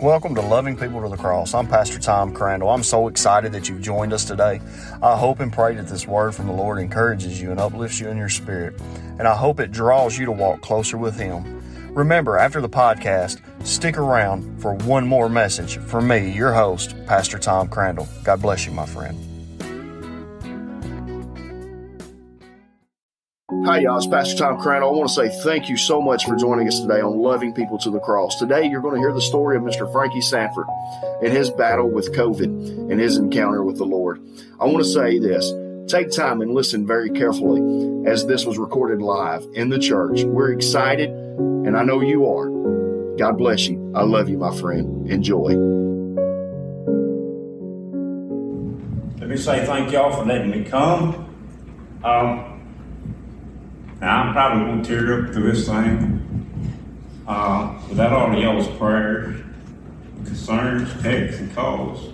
Welcome to Loving People to the Cross. I'm Pastor Tom Crandall. I'm so excited that you've joined us today. I hope and pray that this word from the Lord encourages you and uplifts you in your spirit, and I hope it draws you to walk closer with Him. Remember, after the podcast, stick around for one more message from me, your host, Pastor Tom Crandall. God bless you, my friend. Hi, y'all. It's Pastor Tom Crandall. I want to say thank you so much for joining us today on Loving People to the Cross. Today, you're going to hear the story of Mr. Frankie Sanford and his battle with COVID and his encounter with the Lord. I want to say this. Take time and listen very carefully as this was recorded live in the church. We're excited, and I know you are. God bless you. I love you, my friend. Enjoy. Let me say thank y'all for letting me come. Um, now, I'm probably going to tear up to this thing. Uh, without all of y'all's prayers, concerns, texts, and calls,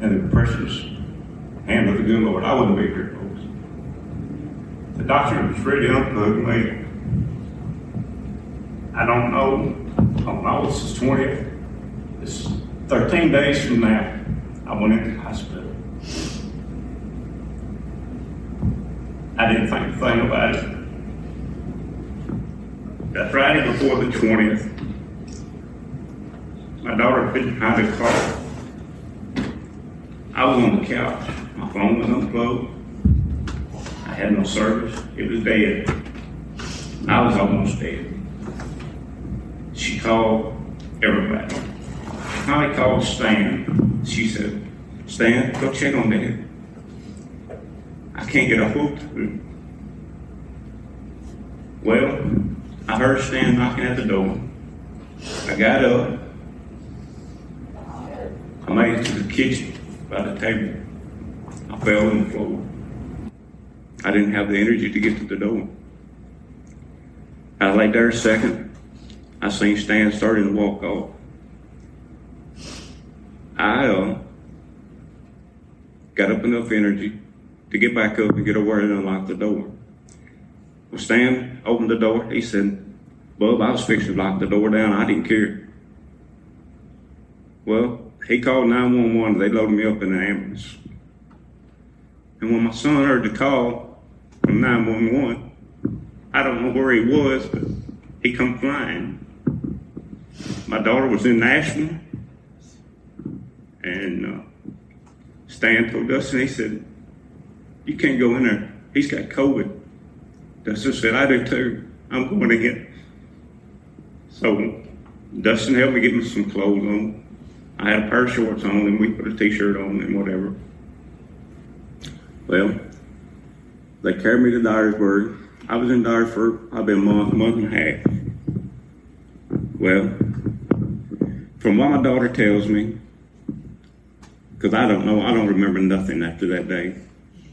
and the precious hand of the good Lord, I wouldn't be here, folks. The doctor was ready to unplug me. I don't know. I don't know. This is 20th. It's 13 days from now. I went into the hospital. I didn't think a thing about it. That Friday before the 20th, my daughter couldn't find a car. I was on the couch. My phone was unplugged. I had no service. It was dead. I was almost dead. She called everybody. Finally called Stan. She said, Stan, go check on Dad. I can't get a hook. Well, I heard Stan knocking at the door. I got up. I made it to the kitchen by the table. I fell on the floor. I didn't have the energy to get to the door. I lay there a second. I seen Stan starting to walk off. I uh, got up enough energy to get back up and get over and unlock the door. Well, Stan opened the door. He said, Bub, I was fixing to lock the door down. I didn't care. Well, he called 911. They loaded me up in the ambulance. And when my son heard the call from 911, I don't know where he was, but he come flying. My daughter was in Nashville, and uh, Stan told us, and he said, you can't go in there. He's got COVID. Dustin said, I do too. I'm going to get. So Dustin helped me get me some clothes on. I had a pair of shorts on and we put a t-shirt on and whatever. Well, they carried me to Dyersburg. I was in Dyers for I've been a month, month and a half. Well, from what my daughter tells me, because I don't know, I don't remember nothing after that day.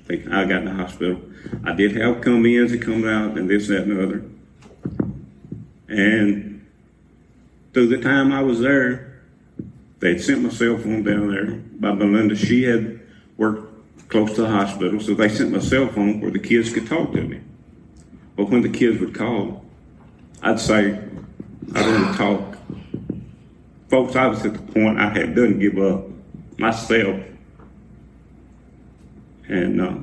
I got in the hospital. I did have come in and come out and this, that, and the other. And through the time I was there, they'd sent my cell phone down there by Belinda. She had worked close to the hospital, so they sent my cell phone where the kids could talk to me. But when the kids would call, I'd say, I don't want to talk. Folks, I was at the point I had done give up myself and uh,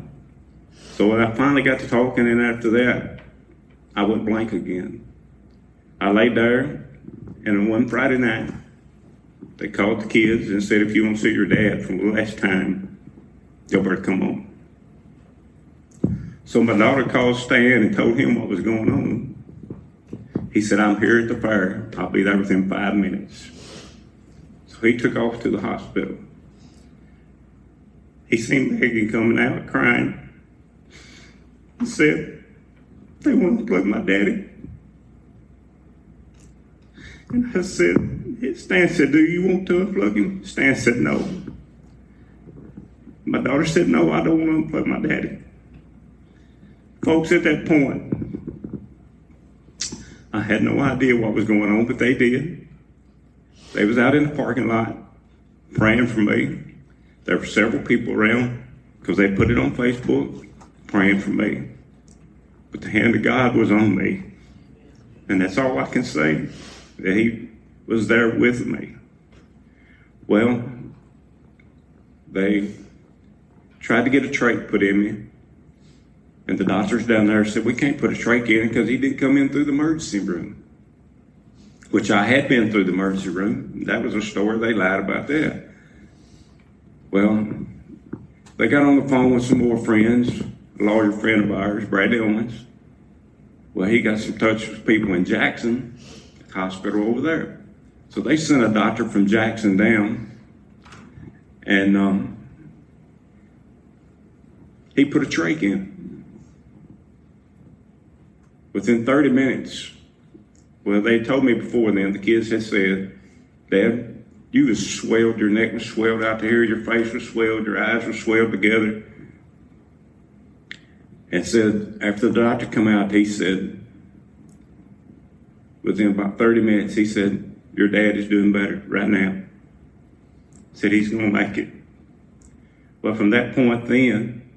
so I finally got to talking, and after that, I went blank again. I laid there, and one Friday night, they called the kids and said, if you want to see your dad from the last time, you better come on. So my daughter called Stan and told him what was going on. He said, I'm here at the fire. I'll be there within five minutes. So he took off to the hospital. He seen Peggy coming out crying. He said, they want to plug my daddy. And I said, Stan said, do you want to unplug him? Stan said, no. My daughter said, no, I don't want to unplug my daddy. Folks, at that point, I had no idea what was going on, but they did. They was out in the parking lot praying for me. There were several people around because they put it on Facebook praying for me. But the hand of God was on me. And that's all I can say. That he was there with me. Well, they tried to get a trach put in me. And the doctors down there said, We can't put a trach in because he didn't come in through the emergency room. Which I had been through the emergency room. That was a story. They lied about that. Well, they got on the phone with some more friends, a lawyer friend of ours, Brad Owens. Well, he got some touch with people in Jackson Hospital over there. So they sent a doctor from Jackson down, and um, he put a trach in. Within 30 minutes, well, they told me before then, the kids had said, Dad, you was swelled, your neck was swelled out to here, your face was swelled, your eyes were swelled together. And said, after the doctor come out, he said, within about 30 minutes, he said, your dad is doing better right now. Said he's going to make it. Well, from that point then,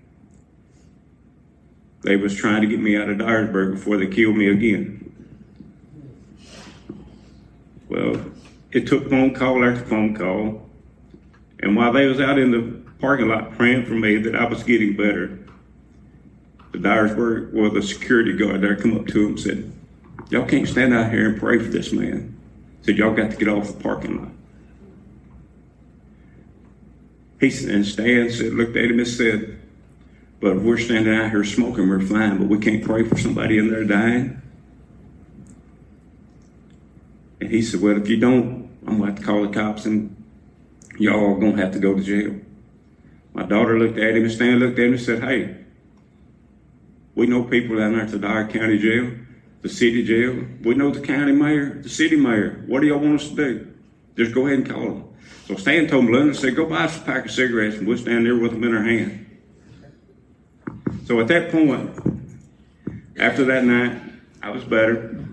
they was trying to get me out of Dyersburg before they killed me again. Well, it took phone call after phone call. And while they was out in the parking lot praying for me that I was getting better, the Dyersburg, well, the security guard there come up to him and said, y'all can't stand out here and pray for this man. Said, y'all got to get off the parking lot. He and Stan said, looked at him and said, but if we're standing out here smoking, we're fine, but we can't pray for somebody in there dying. And he said, well, if you don't, I'm going to have to call the cops and y'all are going to have to go to jail. My daughter looked at him and Stan looked at him and said, hey, we know people down there at the Dyer County Jail the city jail. We know the county mayor, the city mayor. What do y'all want us to do? Just go ahead and call them. So Stan told Melinda, said, go buy us a pack of cigarettes and we'll stand there with them in our hand. So at that point, after that night, I was better.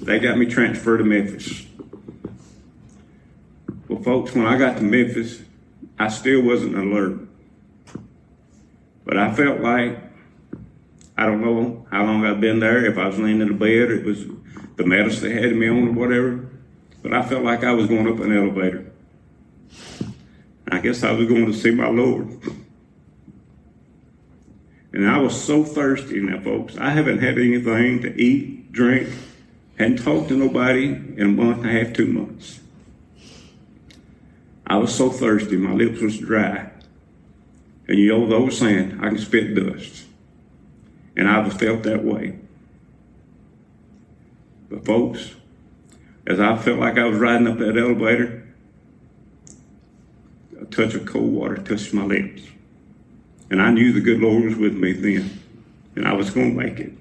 They got me transferred to Memphis. Well, folks, when I got to Memphis, I still wasn't alert. But I felt like I don't know how long I've been there. If I was laying in the bed, it was the medicine they had me on or whatever. But I felt like I was going up an elevator. I guess I was going to see my Lord. And I was so thirsty now, folks. I haven't had anything to eat, drink, hadn't talked to nobody in a month and a half, two months. I was so thirsty, my lips was dry. And you know the old saying, I can spit dust. And I've felt that way. But folks, as I felt like I was riding up that elevator, a touch of cold water touched my lips. And I knew the good Lord was with me then, and I was going to make it.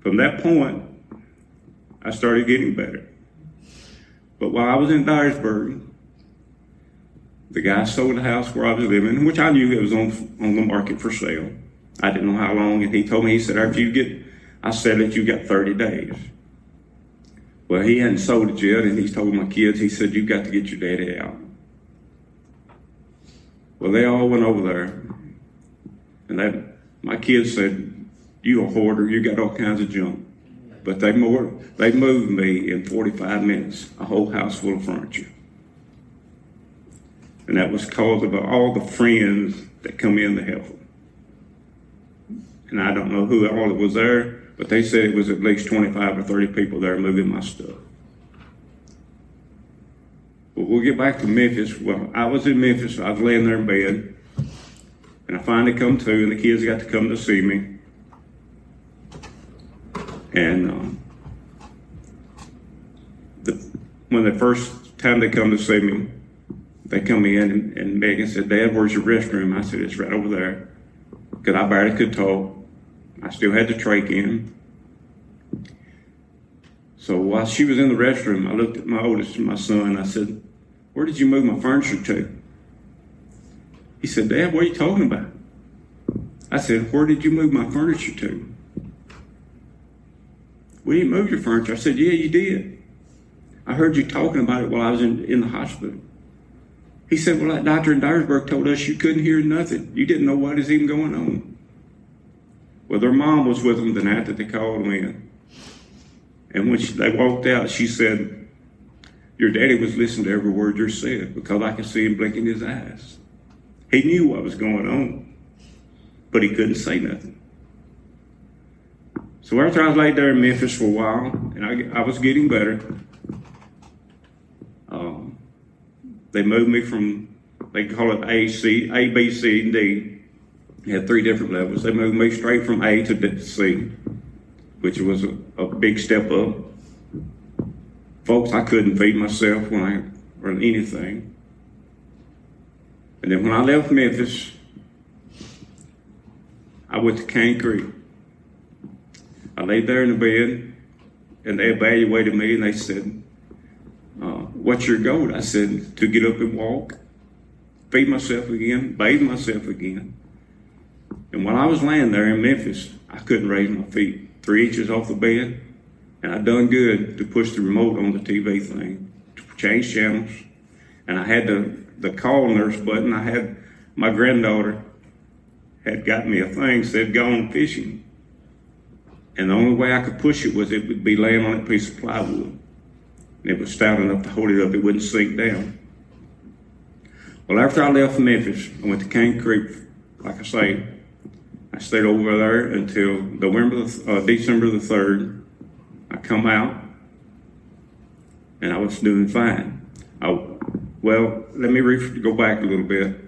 From that point, I started getting better. But while I was in Dyersburg, the guy sold the house where I was living, which I knew it was on on the market for sale. I didn't know how long, and he told me, he said, after you get, I said that you got 30 days. Well, he hadn't sold it yet, and he's told my kids, he said, you got to get your daddy out. Well, they all went over there, and that my kids said, you a hoarder, you got all kinds of junk. But they more they moved me in 45 minutes, a whole house full of furniture. And that was caused by all the friends that come in to help them. And I don't know who all that was there, but they said it was at least 25 or 30 people there moving my stuff. But we'll get back to Memphis. Well, I was in Memphis. I was laying there in bed. And I finally come to, and the kids got to come to see me. And um, the, when the first time they come to see me, they come in and, and Megan said, Dad, where's your restroom? I said, it's right over there. Because I barely could talk. I still had the trach in. So while she was in the restroom, I looked at my oldest, my son, I said, where did you move my furniture to? He said, Dad, what are you talking about? I said, where did you move my furniture to? We didn't move your furniture. I said, yeah, you did. I heard you talking about it while I was in, in the hospital. He said, Well, that doctor in Dyersburg told us you couldn't hear nothing. You didn't know what is even going on. Well, their mom was with them the night that they called them in. And when she, they walked out, she said, Your daddy was listening to every word you said because I could see him blinking his eyes. He knew what was going on, but he couldn't say nothing. So after I was laid there in Memphis for a while, and I, I was getting better, um, they moved me from, they call it A, C, A, B, C, and D. They had three different levels. They moved me straight from A to C, which was a, a big step up. Folks, I couldn't feed myself when I or anything. And then when I left Memphis, I went to Cane Creek. I laid there in the bed, and they evaluated me, and they said, uh, "What's your goal?" I said, "To get up and walk, feed myself again, bathe myself again." And while I was laying there in Memphis, I couldn't raise my feet three inches off the bed, and I done good to push the remote on the TV thing to change channels, and I had the the call nurse button. I had my granddaughter had got me a thing said gone fishing. And the only way I could push it was it would be laying on a piece of plywood. And it was stout enough to hold it up, it wouldn't sink down. Well, after I left Memphis, I went to Cane Creek. Like I say, I stayed over there until November, the, uh, December the 3rd. I come out, and I was doing fine. I, well, let me re- go back a little bit.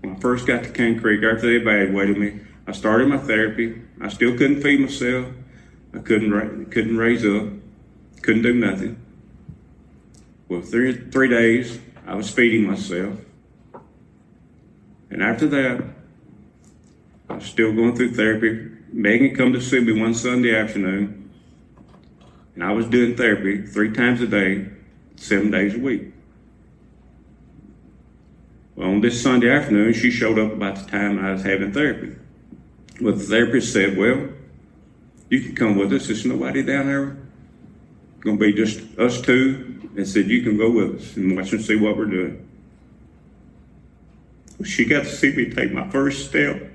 When I first got to Cane Creek, after they evaluated me, I started my therapy. I still couldn't feed myself. I couldn't couldn't raise up. Couldn't do nothing. Well, three three days I was feeding myself, and after that, I was still going through therapy. Megan come to see me one Sunday afternoon, and I was doing therapy three times a day, seven days a week. Well, on this Sunday afternoon, she showed up about the time I was having therapy. Well, the therapist said, Well, you can come with us. There's nobody down there. It's Going to be just us two. And said, You can go with us and watch and see what we're doing. Well, she got to see me take my first step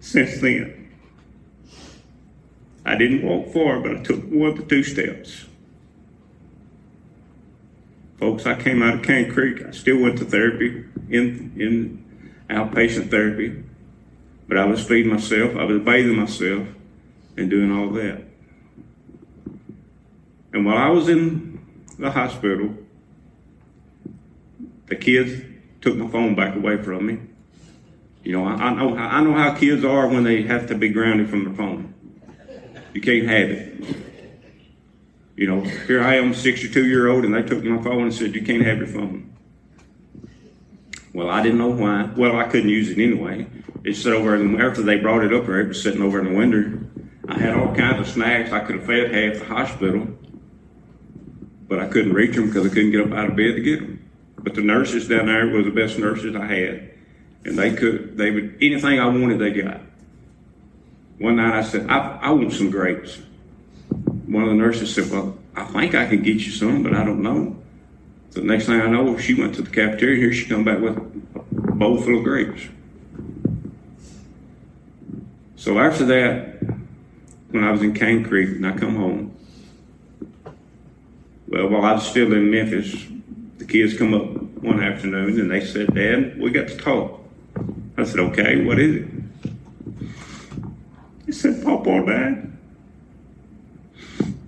since then. I didn't walk far, but I took one to two steps. Folks, I came out of Cane Creek. I still went to therapy in in outpatient therapy, but I was feeding myself. I was bathing myself and doing all that. And while I was in the hospital, the kids took my phone back away from me. You know, I, I know I know how kids are when they have to be grounded from the phone. You can't have it. You know, here I am, 62 year old, and they took my phone and said, You can't have your phone. Well, I didn't know why. Well, I couldn't use it anyway. It's over, and after they brought it up there, it was sitting over in the window. I had all kinds of snacks. I could have fed half the hospital, but I couldn't reach them because I couldn't get up out of bed to get them. But the nurses down there were the best nurses I had, and they could, they would, anything I wanted, they got. One night I said, I, I want some grapes one of the nurses said, Well, I think I can get you some, but I don't know. The next thing I know, she went to the cafeteria. Here she come back with a bowl full of grapes. So after that, when I was in Cane Creek and I come home, well, while I was still in Memphis, the kids come up one afternoon and they said, Dad, we got to talk. I said, Okay, what is it? He said, Papa died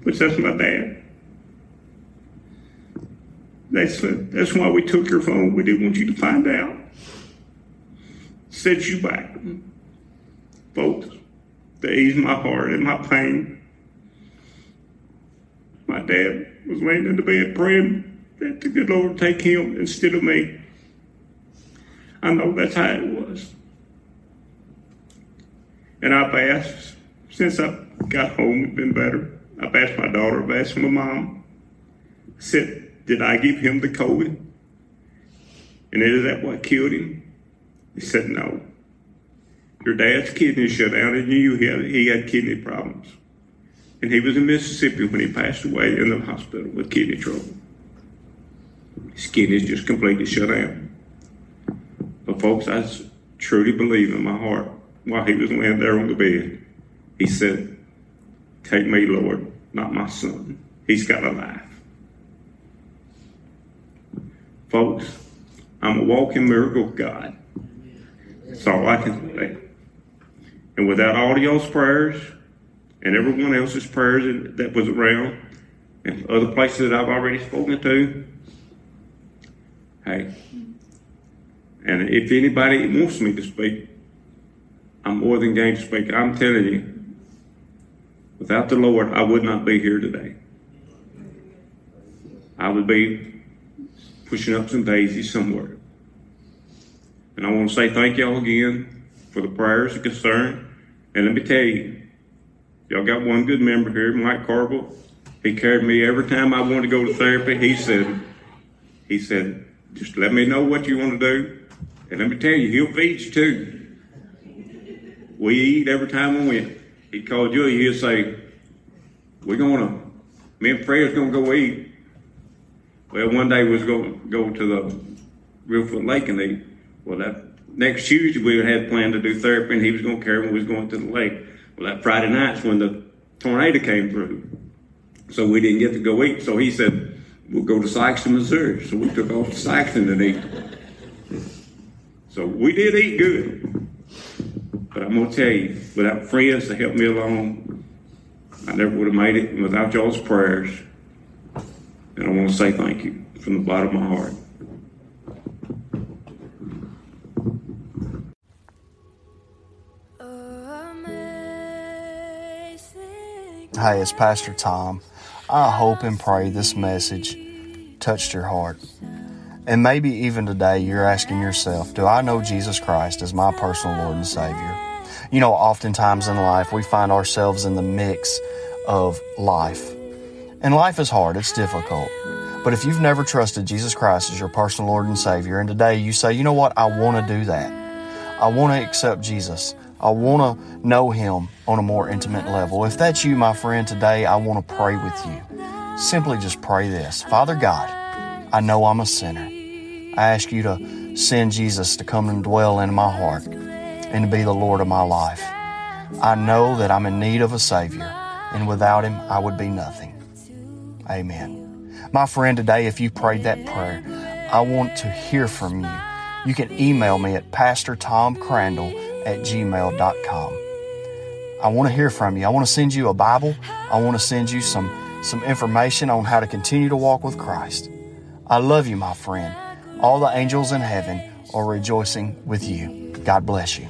which that's my dad. They said, that's why we took your phone. We didn't want you to find out. Set you back. Folks, to ease my heart and my pain, my dad was laying in the bed praying that the good Lord take him instead of me. I know that's how it was. And I've asked, since I got home, it's been better. I've asked my daughter, I've asked my mom. I said, Did I give him the COVID? And is that what killed him? He said, No. Your dad's kidney shut down and you he had, he had kidney problems. And he was in Mississippi when he passed away in the hospital with kidney trouble. His kidneys just completely shut down. But folks, I truly believe in my heart while he was laying there on the bed, he said, Take me, Lord. not my son. He's got a life. Folks, I'm a walking miracle of God. That's all I can say. And without all y'all's prayers and everyone else's prayers that was around and other places that I've already spoken to, hey, and if anybody wants me to speak, I'm more than game to speak. I'm telling you, without the Lord, I would not be here today. I would be pushing up some daisies somewhere. And I want to say thank y'all again for the prayers and concern. And let me tell you, y'all got one good member here, Mike Carville. He carried me every time I wanted to go to therapy. He said, he said, just let me know what you want to do. And let me tell you, he'll feed you too. We eat every time we went. He'd call Julie, he'd say, We're gonna me and Fred's gonna go eat. Well, one day we was going to go to the Reelfoot Lake and eat. Well, that next Tuesday we had planned to do therapy and he was going to carry me. We was going to the lake. Well, that Friday night's when the tornado came through. So we didn't get to go eat. So he said, we'll go to Sikeston, Missouri. So we took off to Sikeston and eat. So we did eat good. But I'm going to tell you, without friends to help me along, I never would have made it. And without y'all's prayers, and I want to say thank you from the bottom of my heart. Hey, it's Pastor Tom. I hope and pray this message touched your heart. And maybe even today you're asking yourself, Do I know Jesus Christ as my personal Lord and Savior? You know, oftentimes in life we find ourselves in the mix of life. And life is hard, it's difficult. But if you've never trusted Jesus Christ as your personal Lord and Savior, and today you say, you know what, I want to do that. I want to accept Jesus. I want to know Him on a more intimate level. If that's you, my friend, today I want to pray with you. Simply just pray this Father God, I know I'm a sinner. I ask you to send Jesus to come and dwell in my heart and to be the Lord of my life. I know that I'm in need of a Savior, and without Him, I would be nothing. Amen. My friend, today, if you prayed that prayer, I want to hear from you. You can email me at pastortomcrandall at gmail.com. I want to hear from you. I want to send you a Bible. I want to send you some, some information on how to continue to walk with Christ. I love you, my friend. All the angels in heaven are rejoicing with you. God bless you.